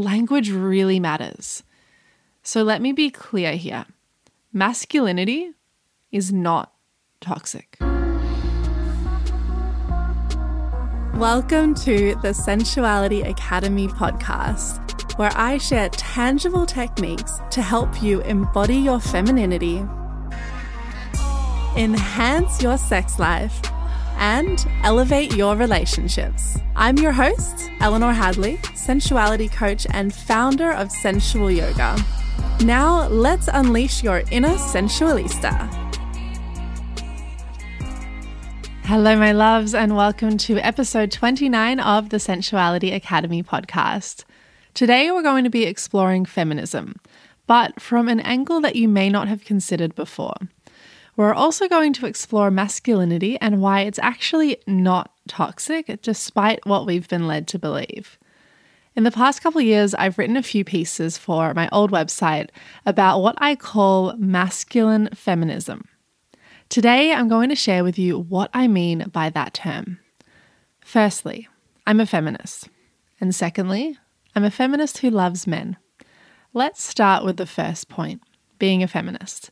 language really matters. So let me be clear here masculinity is not toxic. Welcome to the Sensuality Academy podcast, where I share tangible techniques to help you embody your femininity, enhance your sex life, and elevate your relationships. I'm your host, Eleanor Hadley, sensuality coach and founder of Sensual Yoga. Now, let's unleash your inner sensualista. Hello, my loves, and welcome to episode 29 of the Sensuality Academy podcast. Today, we're going to be exploring feminism, but from an angle that you may not have considered before. We're also going to explore masculinity and why it's actually not toxic, despite what we've been led to believe. In the past couple years, I've written a few pieces for my old website about what I call masculine feminism. Today, I'm going to share with you what I mean by that term. Firstly, I'm a feminist. And secondly, I'm a feminist who loves men. Let's start with the first point being a feminist.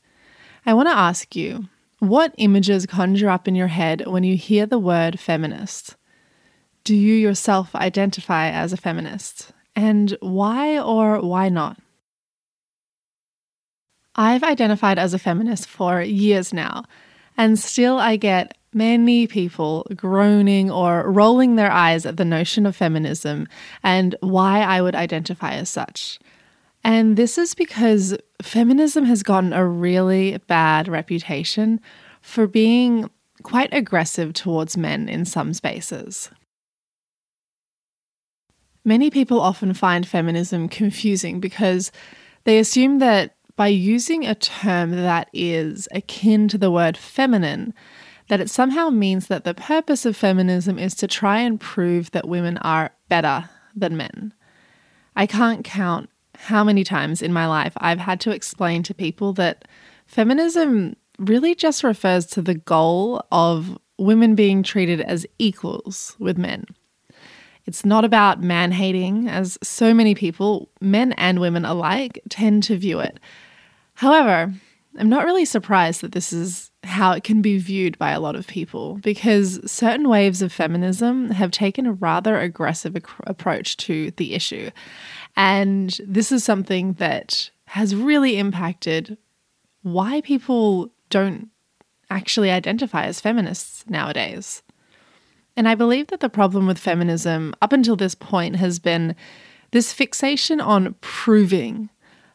I want to ask you what images conjure up in your head when you hear the word feminist? Do you yourself identify as a feminist? And why or why not? I've identified as a feminist for years now, and still I get many people groaning or rolling their eyes at the notion of feminism and why I would identify as such. And this is because feminism has gotten a really bad reputation for being quite aggressive towards men in some spaces. Many people often find feminism confusing because they assume that by using a term that is akin to the word feminine, that it somehow means that the purpose of feminism is to try and prove that women are better than men. I can't count how many times in my life I've had to explain to people that feminism really just refers to the goal of women being treated as equals with men. It's not about man hating, as so many people, men and women alike, tend to view it. However, I'm not really surprised that this is how it can be viewed by a lot of people because certain waves of feminism have taken a rather aggressive ac- approach to the issue. And this is something that has really impacted why people don't actually identify as feminists nowadays. And I believe that the problem with feminism up until this point has been this fixation on proving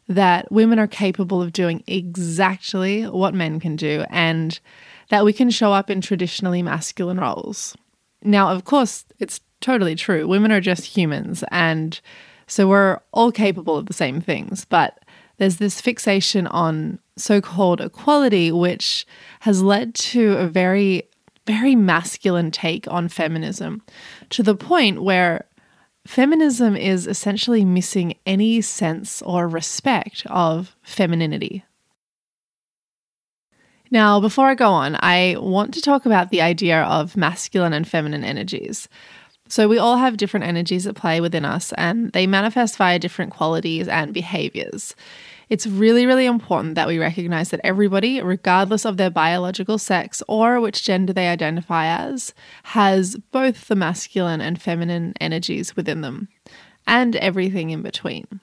that women are capable of doing exactly what men can do and that we can show up in traditionally masculine roles. Now, of course, it's totally true. Women are just humans and so we're all capable of the same things, but there's this fixation on so called equality, which has led to a very, very masculine take on feminism to the point where feminism is essentially missing any sense or respect of femininity. Now, before I go on, I want to talk about the idea of masculine and feminine energies. So, we all have different energies at play within us, and they manifest via different qualities and behaviors. It's really, really important that we recognize that everybody, regardless of their biological sex or which gender they identify as, has both the masculine and feminine energies within them and everything in between.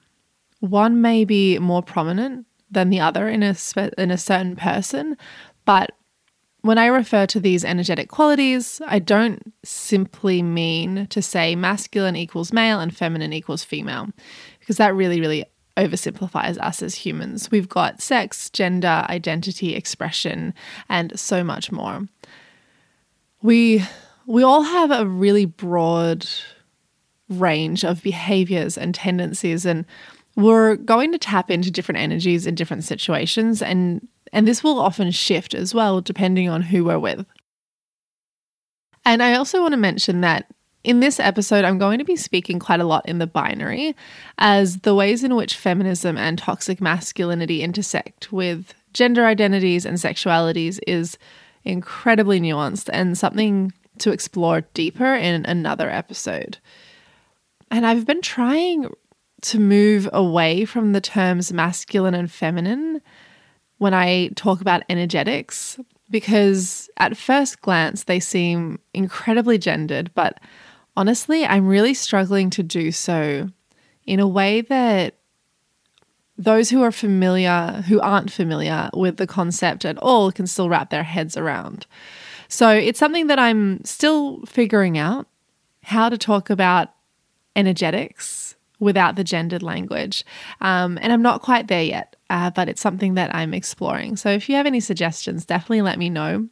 One may be more prominent than the other in a, spe- in a certain person, but when I refer to these energetic qualities, I don't simply mean to say masculine equals male and feminine equals female, because that really, really oversimplifies us as humans. We've got sex, gender, identity, expression, and so much more. We we all have a really broad range of behaviors and tendencies and we're going to tap into different energies in different situations and and this will often shift as well, depending on who we're with. And I also want to mention that in this episode, I'm going to be speaking quite a lot in the binary, as the ways in which feminism and toxic masculinity intersect with gender identities and sexualities is incredibly nuanced and something to explore deeper in another episode. And I've been trying to move away from the terms masculine and feminine when I talk about energetics because at first glance they seem incredibly gendered, but honestly, I'm really struggling to do so in a way that those who are familiar, who aren't familiar with the concept at all, can still wrap their heads around. So it's something that I'm still figuring out how to talk about energetics without the gendered language. Um, and I'm not quite there yet, uh, but it's something that I'm exploring. So if you have any suggestions, definitely let me know.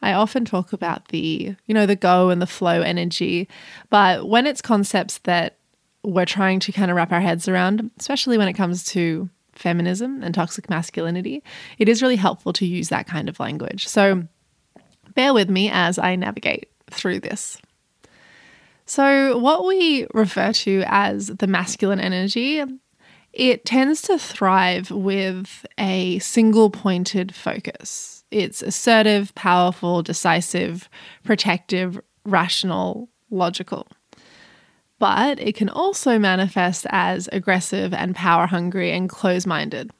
I often talk about the, you know, the go and the flow energy, but when it's concepts that we're trying to kind of wrap our heads around, especially when it comes to feminism and toxic masculinity, it is really helpful to use that kind of language. So bear with me as I navigate through this. So, what we refer to as the masculine energy, it tends to thrive with a single pointed focus. It's assertive, powerful, decisive, protective, rational, logical. But it can also manifest as aggressive and power hungry and close minded.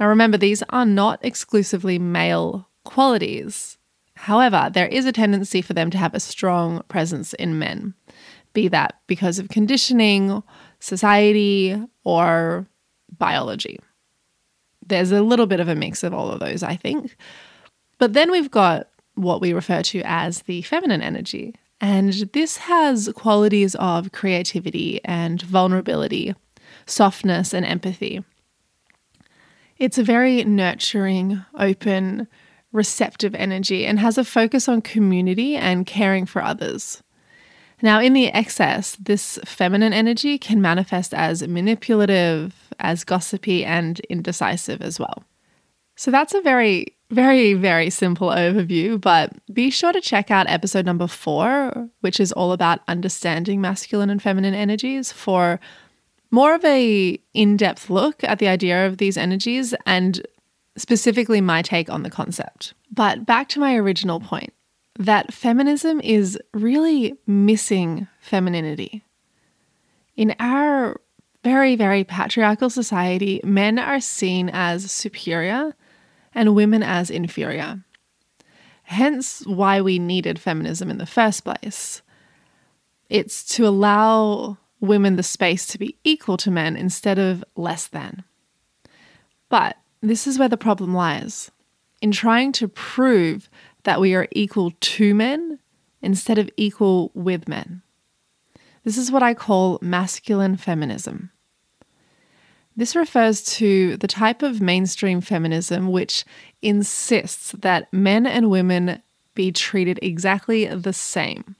Now, remember, these are not exclusively male qualities. However, there is a tendency for them to have a strong presence in men, be that because of conditioning, society, or biology. There's a little bit of a mix of all of those, I think. But then we've got what we refer to as the feminine energy. And this has qualities of creativity and vulnerability, softness and empathy. It's a very nurturing, open, receptive energy and has a focus on community and caring for others. Now, in the excess, this feminine energy can manifest as manipulative, as gossipy, and indecisive as well. So, that's a very, very, very simple overview, but be sure to check out episode number four, which is all about understanding masculine and feminine energies, for more of a in-depth look at the idea of these energies and specifically my take on the concept. But back to my original point that feminism is really missing femininity. In our very, very patriarchal society, men are seen as superior and women as inferior. Hence, why we needed feminism in the first place. It's to allow women the space to be equal to men instead of less than. But this is where the problem lies in trying to prove that we are equal to men instead of equal with men. This is what I call masculine feminism. This refers to the type of mainstream feminism which insists that men and women be treated exactly the same.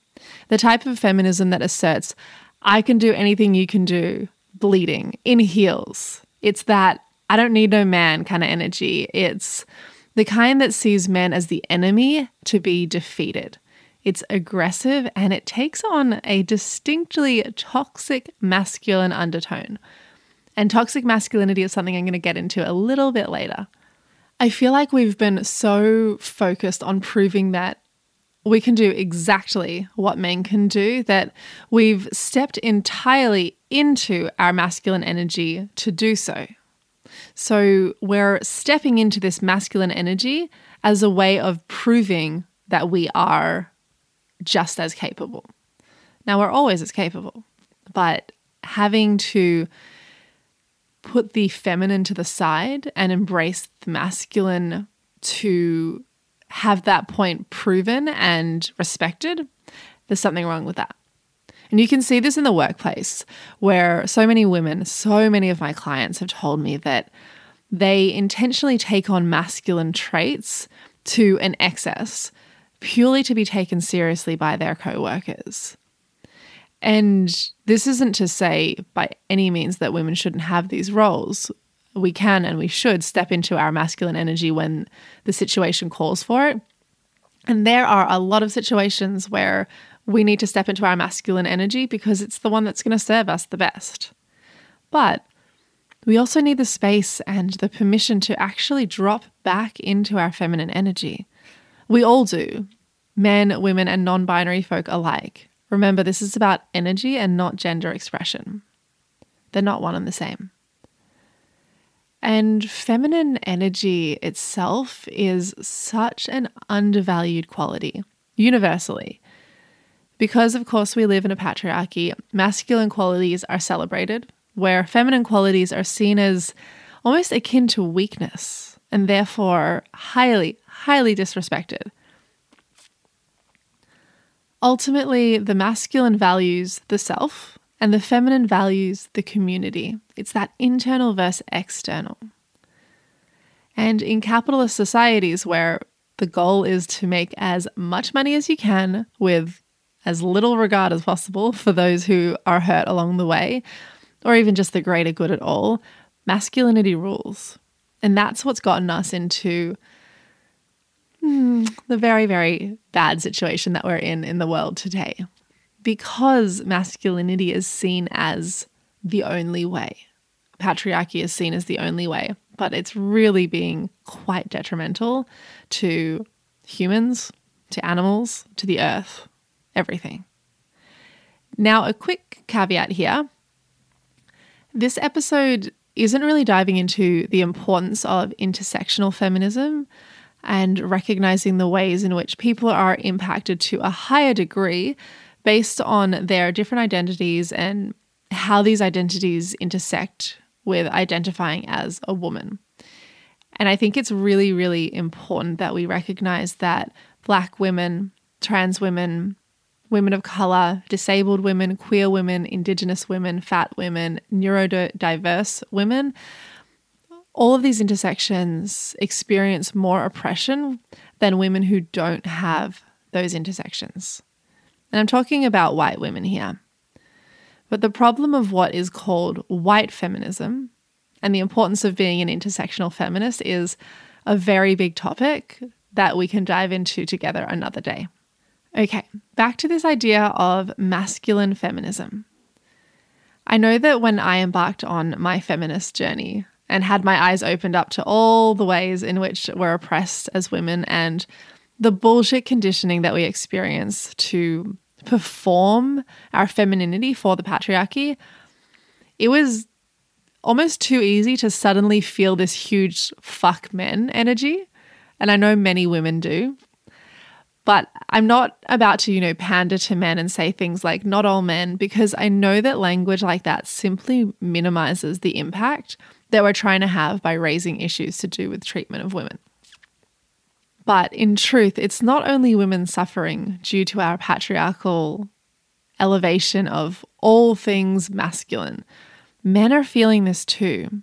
The type of feminism that asserts, I can do anything you can do, bleeding, in heels. It's that I don't need no man kind of energy. It's the kind that sees men as the enemy to be defeated. It's aggressive and it takes on a distinctly toxic masculine undertone. And toxic masculinity is something I'm going to get into a little bit later. I feel like we've been so focused on proving that we can do exactly what men can do that we've stepped entirely into our masculine energy to do so. So we're stepping into this masculine energy as a way of proving that we are just as capable. Now, we're always as capable, but having to put the feminine to the side and embrace the masculine to have that point proven and respected, there's something wrong with that. And you can see this in the workplace where so many women, so many of my clients have told me that they intentionally take on masculine traits to an excess purely to be taken seriously by their coworkers. And this isn't to say by any means that women shouldn't have these roles. We can and we should step into our masculine energy when the situation calls for it. And there are a lot of situations where we need to step into our masculine energy because it's the one that's going to serve us the best. But we also need the space and the permission to actually drop back into our feminine energy. We all do, men, women, and non binary folk alike. Remember, this is about energy and not gender expression. They're not one and the same. And feminine energy itself is such an undervalued quality, universally. Because, of course, we live in a patriarchy, masculine qualities are celebrated, where feminine qualities are seen as almost akin to weakness and therefore highly, highly disrespected. Ultimately, the masculine values the self and the feminine values the community. It's that internal versus external. And in capitalist societies where the goal is to make as much money as you can with as little regard as possible for those who are hurt along the way, or even just the greater good at all, masculinity rules. And that's what's gotten us into hmm, the very, very bad situation that we're in in the world today. Because masculinity is seen as the only way, patriarchy is seen as the only way, but it's really being quite detrimental to humans, to animals, to the earth, everything. Now, a quick caveat here this episode isn't really diving into the importance of intersectional feminism and recognizing the ways in which people are impacted to a higher degree based on their different identities and how these identities intersect with identifying as a woman. And I think it's really, really important that we recognize that Black women, trans women, women of color, disabled women, queer women, indigenous women, fat women, neurodiverse women, all of these intersections experience more oppression than women who don't have those intersections. And I'm talking about white women here. But the problem of what is called white feminism and the importance of being an intersectional feminist is a very big topic that we can dive into together another day. Okay, back to this idea of masculine feminism. I know that when I embarked on my feminist journey and had my eyes opened up to all the ways in which we're oppressed as women and the bullshit conditioning that we experience to perform our femininity for the patriarchy, it was almost too easy to suddenly feel this huge fuck men energy. And I know many women do. But I'm not about to, you know, pander to men and say things like not all men, because I know that language like that simply minimizes the impact that we're trying to have by raising issues to do with treatment of women. But in truth, it's not only women suffering due to our patriarchal elevation of all things masculine, men are feeling this too.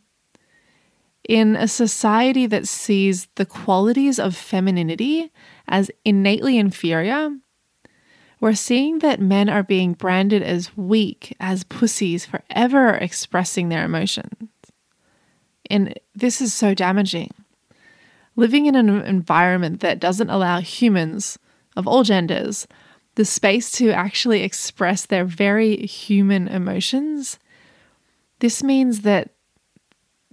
In a society that sees the qualities of femininity as innately inferior, we're seeing that men are being branded as weak, as pussies for ever expressing their emotions. And this is so damaging. Living in an environment that doesn't allow humans of all genders the space to actually express their very human emotions, this means that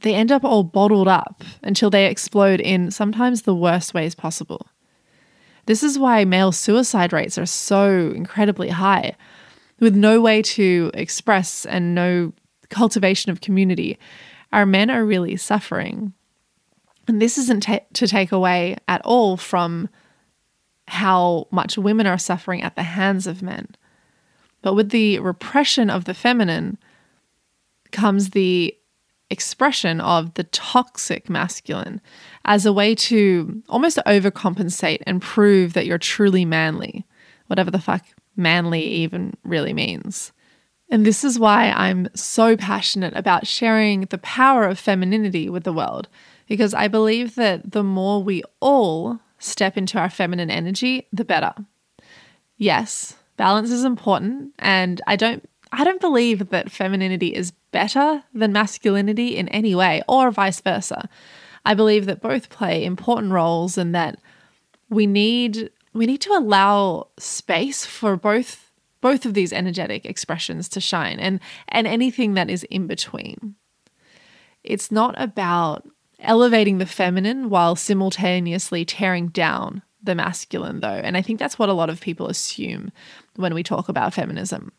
they end up all bottled up until they explode in sometimes the worst ways possible. This is why male suicide rates are so incredibly high. With no way to express and no cultivation of community, our men are really suffering. And this isn't to take away at all from how much women are suffering at the hands of men. But with the repression of the feminine comes the expression of the toxic masculine as a way to almost overcompensate and prove that you're truly manly, whatever the fuck manly even really means. And this is why I'm so passionate about sharing the power of femininity with the world, because I believe that the more we all step into our feminine energy, the better. Yes, balance is important, and I don't I don't believe that femininity is better than masculinity in any way, or vice versa. I believe that both play important roles and that we need we need to allow space for both both of these energetic expressions to shine and and anything that is in between. It's not about elevating the feminine while simultaneously tearing down the masculine though. And I think that's what a lot of people assume when we talk about feminism.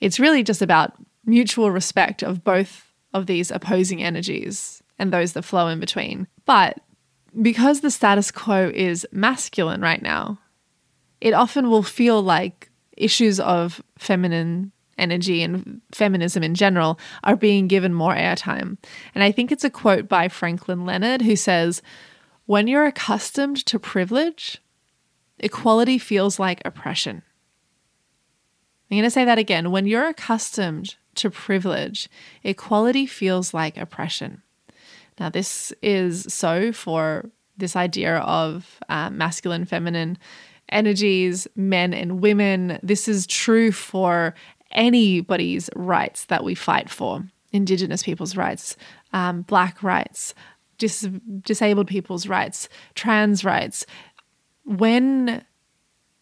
It's really just about mutual respect of both of these opposing energies and those that flow in between. But because the status quo is masculine right now, it often will feel like issues of feminine energy and feminism in general are being given more airtime. And I think it's a quote by Franklin Leonard who says, When you're accustomed to privilege, equality feels like oppression. I'm going to say that again. When you're accustomed to privilege, equality feels like oppression. Now, this is so for this idea of uh, masculine, feminine energies, men and women. This is true for anybody's rights that we fight for Indigenous people's rights, um, Black rights, dis- disabled people's rights, trans rights. When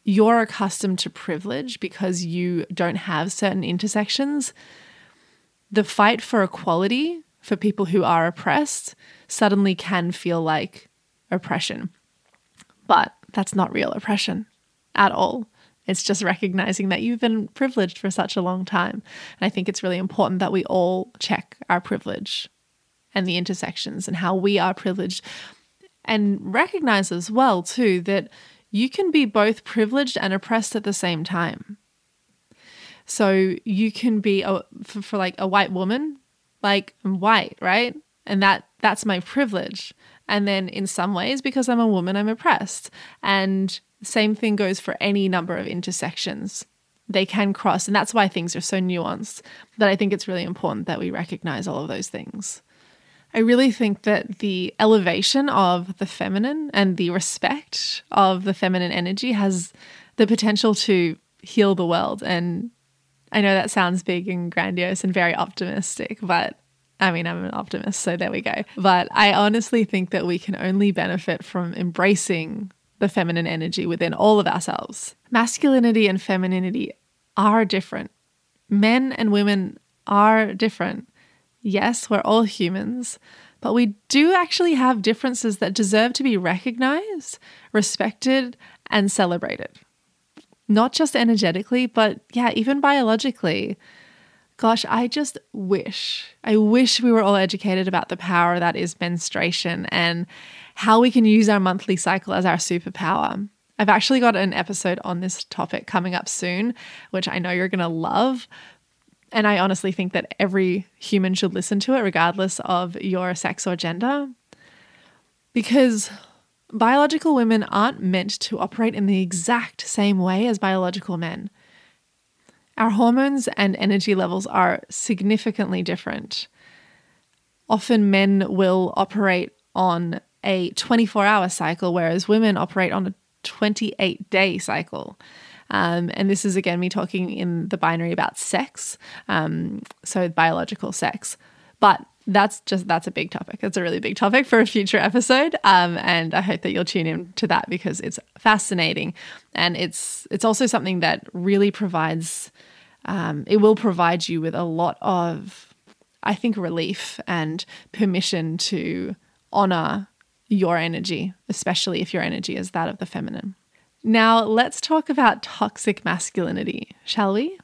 you're accustomed to privilege because you don't have certain intersections, the fight for equality for people who are oppressed suddenly can feel like oppression. But that's not real oppression at all. It's just recognizing that you've been privileged for such a long time. And I think it's really important that we all check our privilege and the intersections and how we are privileged and recognize as well too that you can be both privileged and oppressed at the same time. So you can be a, for, for like a white woman, like I'm white, right? And that that's my privilege. And then in some ways, because I'm a woman, I'm oppressed. And same thing goes for any number of intersections. They can cross, and that's why things are so nuanced that I think it's really important that we recognize all of those things. I really think that the elevation of the feminine and the respect of the feminine energy has the potential to heal the world. And I know that sounds big and grandiose and very optimistic, but I mean, I'm an optimist, so there we go. But I honestly think that we can only benefit from embracing the feminine energy within all of ourselves. Masculinity and femininity are different. Men and women are different. Yes, we're all humans, but we do actually have differences that deserve to be recognized, respected, and celebrated. Not just energetically, but yeah, even biologically. Gosh, I just wish, I wish we were all educated about the power that is menstruation and how we can use our monthly cycle as our superpower. I've actually got an episode on this topic coming up soon, which I know you're going to love. And I honestly think that every human should listen to it, regardless of your sex or gender. Because biological women aren't meant to operate in the exact same way as biological men. Our hormones and energy levels are significantly different. Often men will operate on a 24 hour cycle, whereas women operate on a 28 day cycle. Um, and this is again me talking in the binary about sex, um, so biological sex. But that's just that's a big topic. It's a really big topic for a future episode, um, and I hope that you'll tune in to that because it's fascinating, and it's it's also something that really provides. Um, it will provide you with a lot of, I think, relief and permission to honor your energy, especially if your energy is that of the feminine. Now, let's talk about toxic masculinity, shall we?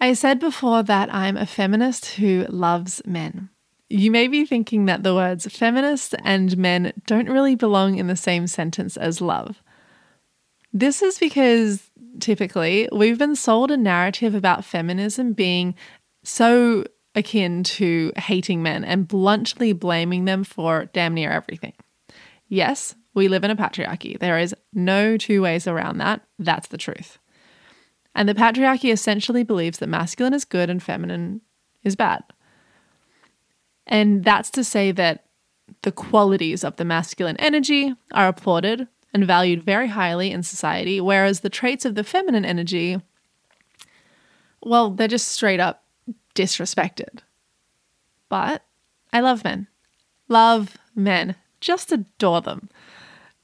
I said before that I'm a feminist who loves men. You may be thinking that the words feminist and men don't really belong in the same sentence as love. This is because typically we've been sold a narrative about feminism being so akin to hating men and bluntly blaming them for damn near everything. Yes, we live in a patriarchy. There is no two ways around that. That's the truth. And the patriarchy essentially believes that masculine is good and feminine is bad. And that's to say that the qualities of the masculine energy are applauded and valued very highly in society, whereas the traits of the feminine energy, well, they're just straight up disrespected. But I love men. Love men. Just adore them.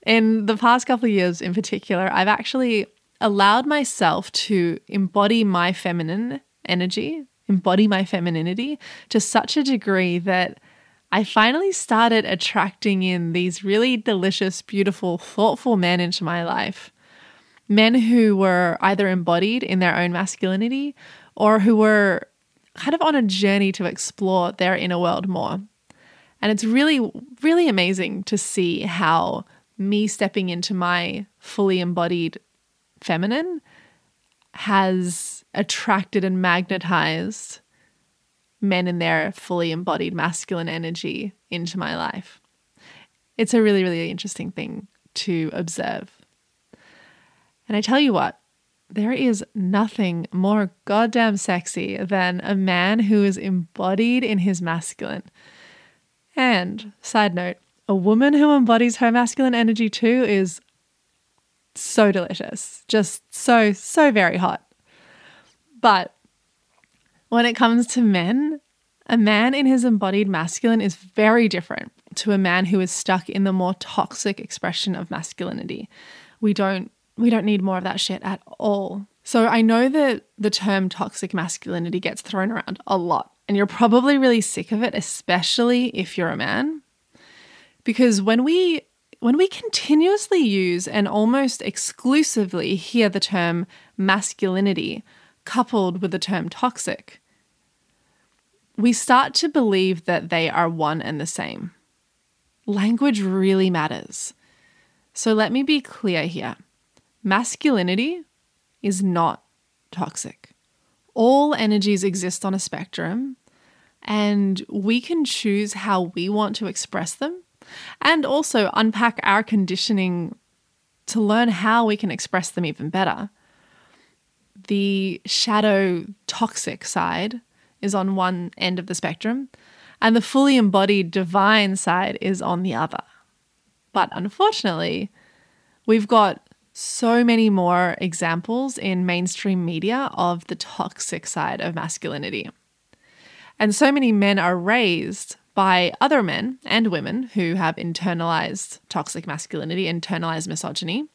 In the past couple of years in particular, I've actually allowed myself to embody my feminine energy, embody my femininity to such a degree that I finally started attracting in these really delicious, beautiful, thoughtful men into my life. Men who were either embodied in their own masculinity or who were kind of on a journey to explore their inner world more. And it's really, really amazing to see how me stepping into my fully embodied feminine has attracted and magnetized men in their fully embodied masculine energy into my life. It's a really, really interesting thing to observe. And I tell you what, there is nothing more goddamn sexy than a man who is embodied in his masculine. And, side note, a woman who embodies her masculine energy too is so delicious. Just so, so very hot. But when it comes to men, a man in his embodied masculine is very different to a man who is stuck in the more toxic expression of masculinity. We don't we don't need more of that shit at all. So I know that the term toxic masculinity gets thrown around a lot, and you're probably really sick of it, especially if you're a man. Because when we when we continuously use and almost exclusively hear the term masculinity coupled with the term toxic, we start to believe that they are one and the same. Language really matters. So let me be clear here masculinity is not toxic. All energies exist on a spectrum, and we can choose how we want to express them and also unpack our conditioning to learn how we can express them even better. The shadow toxic side is on one end of the spectrum, and the fully embodied divine side is on the other. But unfortunately, we've got so many more examples in mainstream media of the toxic side of masculinity. And so many men are raised by other men and women who have internalized toxic masculinity, internalized misogyny,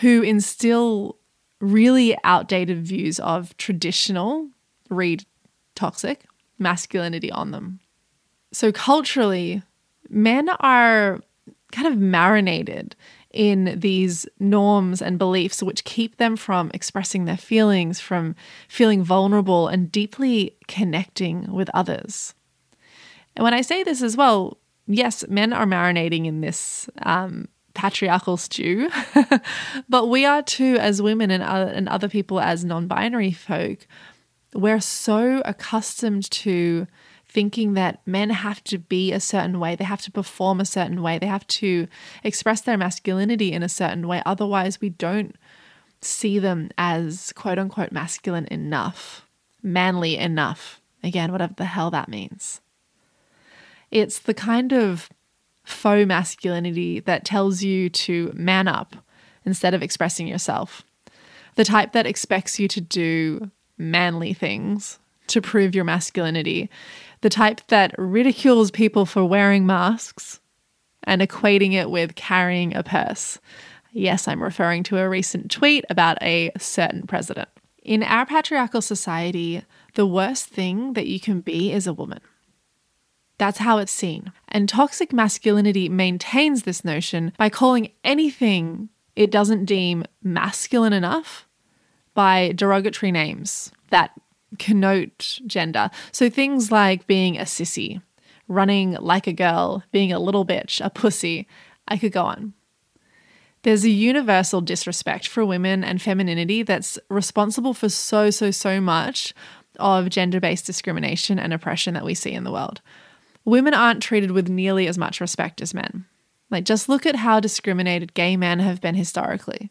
who instill really outdated views of traditional, read toxic, masculinity on them. So, culturally, men are kind of marinated in these norms and beliefs which keep them from expressing their feelings, from feeling vulnerable and deeply connecting with others. And when I say this as well, yes, men are marinating in this um, patriarchal stew, but we are too, as women and other, and other people as non binary folk. We're so accustomed to thinking that men have to be a certain way, they have to perform a certain way, they have to express their masculinity in a certain way. Otherwise, we don't see them as quote unquote masculine enough, manly enough. Again, whatever the hell that means. It's the kind of faux masculinity that tells you to man up instead of expressing yourself. The type that expects you to do manly things to prove your masculinity. The type that ridicules people for wearing masks and equating it with carrying a purse. Yes, I'm referring to a recent tweet about a certain president. In our patriarchal society, the worst thing that you can be is a woman. That's how it's seen. And toxic masculinity maintains this notion by calling anything it doesn't deem masculine enough by derogatory names that connote gender. So things like being a sissy, running like a girl, being a little bitch, a pussy. I could go on. There's a universal disrespect for women and femininity that's responsible for so, so, so much of gender based discrimination and oppression that we see in the world women aren't treated with nearly as much respect as men. Like, just look at how discriminated gay men have been historically.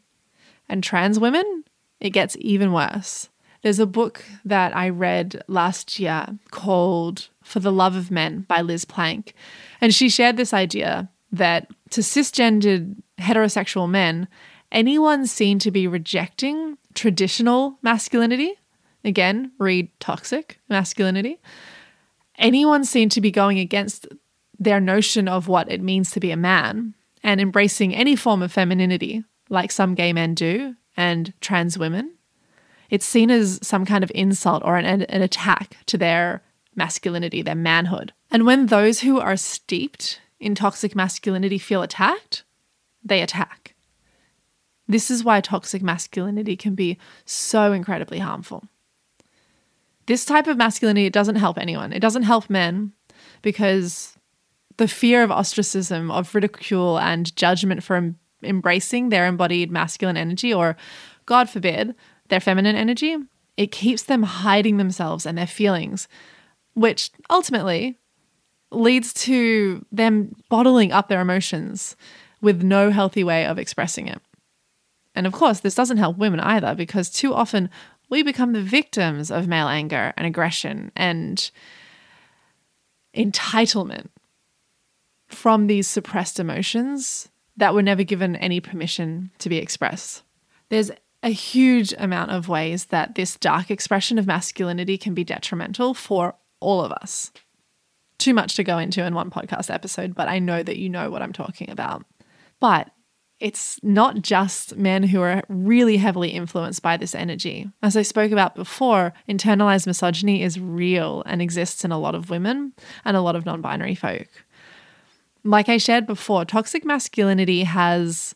And trans women, it gets even worse. There's a book that I read last year called For the Love of Men by Liz Plank. And she shared this idea that to cisgendered heterosexual men, anyone seen to be rejecting traditional masculinity, again, read toxic masculinity, anyone seemed to be going against their notion of what it means to be a man and embracing any form of femininity, like some gay men do, and trans women. It's seen as some kind of insult or an, an attack to their masculinity, their manhood. And when those who are steeped in toxic masculinity feel attacked, they attack. This is why toxic masculinity can be so incredibly harmful. This type of masculinity it doesn't help anyone. It doesn't help men because the fear of ostracism, of ridicule and judgment for em- embracing their embodied masculine energy or God forbid, their feminine energy, it keeps them hiding themselves and their feelings, which ultimately leads to them bottling up their emotions with no healthy way of expressing it. And of course, this doesn't help women either because too often we become the victims of male anger and aggression and entitlement from these suppressed emotions that were never given any permission to be expressed. There's a huge amount of ways that this dark expression of masculinity can be detrimental for all of us. Too much to go into in one podcast episode, but I know that you know what I'm talking about. But it's not just men who are really heavily influenced by this energy. As I spoke about before, internalized misogyny is real and exists in a lot of women and a lot of non binary folk. Like I shared before, toxic masculinity has,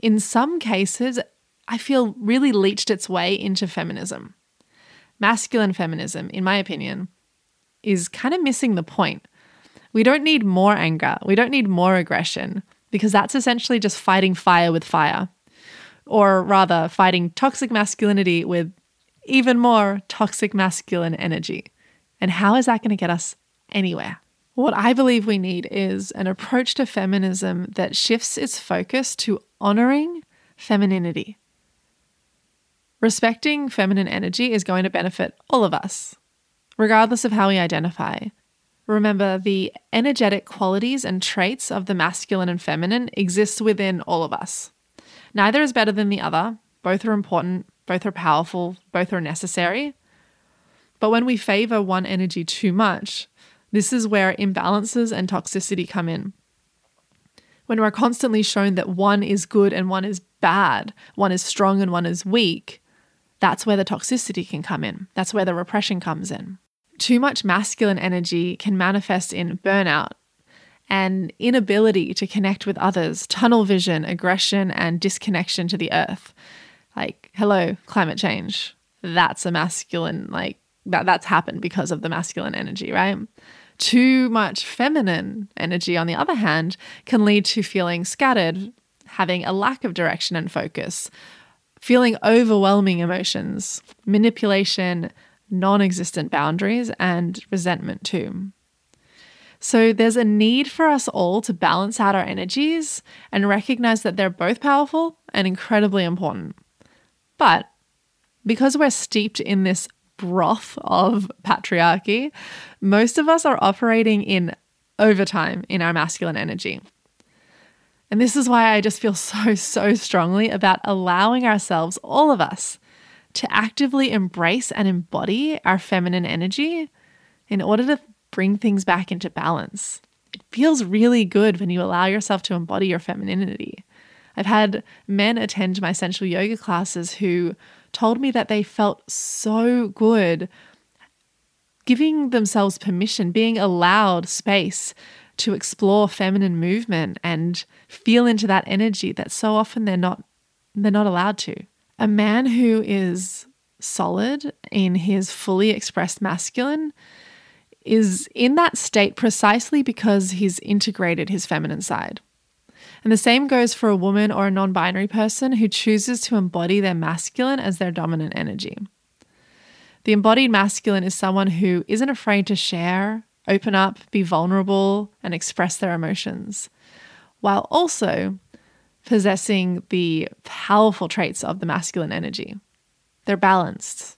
in some cases, I feel really leached its way into feminism. Masculine feminism, in my opinion, is kind of missing the point. We don't need more anger, we don't need more aggression because that's essentially just fighting fire with fire, or rather, fighting toxic masculinity with even more toxic masculine energy. And how is that going to get us anywhere? What I believe we need is an approach to feminism that shifts its focus to honoring femininity. Respecting feminine energy is going to benefit all of us, regardless of how we identify. Remember, the energetic qualities and traits of the masculine and feminine exist within all of us. Neither is better than the other. Both are important, both are powerful, both are necessary. But when we favor one energy too much, this is where imbalances and toxicity come in. When we're constantly shown that one is good and one is bad, one is strong and one is weak, that's where the toxicity can come in. That's where the repression comes in. Too much masculine energy can manifest in burnout and inability to connect with others, tunnel vision, aggression, and disconnection to the earth. Like, hello, climate change. That's a masculine, like, that, that's happened because of the masculine energy, right? Too much feminine energy, on the other hand, can lead to feeling scattered, having a lack of direction and focus, feeling overwhelming emotions, manipulation, non existent boundaries, and resentment too. So there's a need for us all to balance out our energies and recognize that they're both powerful and incredibly important. But because we're steeped in this broth of patriarchy, most of us are operating in overtime in our masculine energy. And this is why I just feel so, so strongly about allowing ourselves, all of us, to actively embrace and embody our feminine energy in order to bring things back into balance. It feels really good when you allow yourself to embody your femininity. I've had men attend my sensual yoga classes who told me that they felt so good giving themselves permission, being allowed space to explore feminine movement and feel into that energy that so often they're not they're not allowed to. A man who is solid in his fully expressed masculine is in that state precisely because he's integrated his feminine side. And the same goes for a woman or a non binary person who chooses to embody their masculine as their dominant energy. The embodied masculine is someone who isn't afraid to share, open up, be vulnerable, and express their emotions, while also possessing the powerful traits of the masculine energy. They're balanced.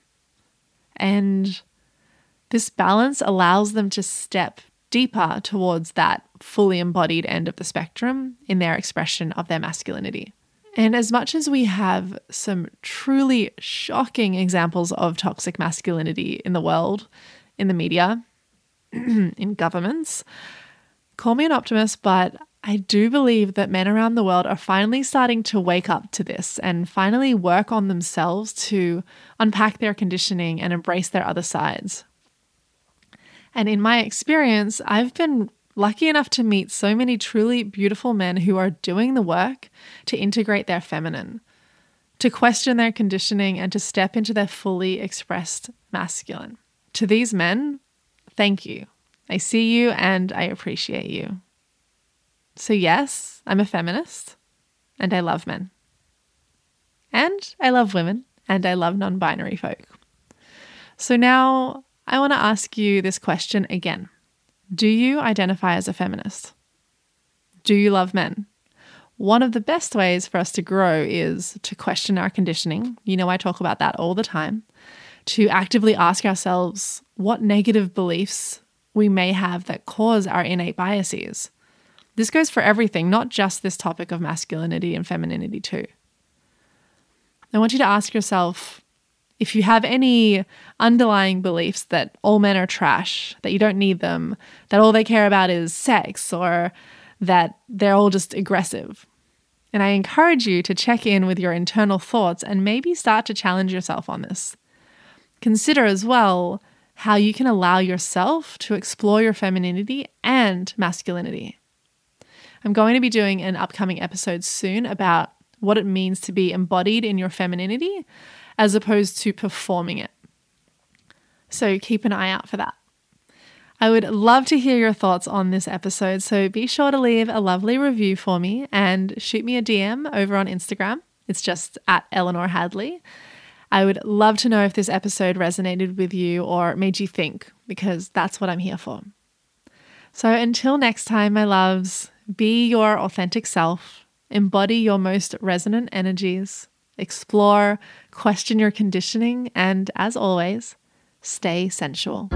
And this balance allows them to step deeper towards that fully embodied end of the spectrum in their expression of their masculinity. And as much as we have some truly shocking examples of toxic masculinity in the world, in the media, in governments, call me an optimist, but I do believe that men around the world are finally starting to wake up to this and finally work on themselves to unpack their conditioning and embrace their other sides. And in my experience, I've been lucky enough to meet so many truly beautiful men who are doing the work to integrate their feminine, to question their conditioning, and to step into their fully expressed masculine. To these men, thank you. I see you and I appreciate you. So, yes, I'm a feminist and I love men. And I love women and I love non binary folk. So, now I want to ask you this question again Do you identify as a feminist? Do you love men? One of the best ways for us to grow is to question our conditioning. You know, I talk about that all the time. To actively ask ourselves what negative beliefs we may have that cause our innate biases. This goes for everything, not just this topic of masculinity and femininity, too. I want you to ask yourself if you have any underlying beliefs that all men are trash, that you don't need them, that all they care about is sex, or that they're all just aggressive. And I encourage you to check in with your internal thoughts and maybe start to challenge yourself on this. Consider as well how you can allow yourself to explore your femininity and masculinity. I'm going to be doing an upcoming episode soon about what it means to be embodied in your femininity as opposed to performing it. So keep an eye out for that. I would love to hear your thoughts on this episode, so be sure to leave a lovely review for me and shoot me a DM over on Instagram. It's just at Eleanor Hadley. I would love to know if this episode resonated with you or made you think, because that's what I'm here for. So until next time, my loves, be your authentic self, embody your most resonant energies, explore, question your conditioning, and as always, stay sensual.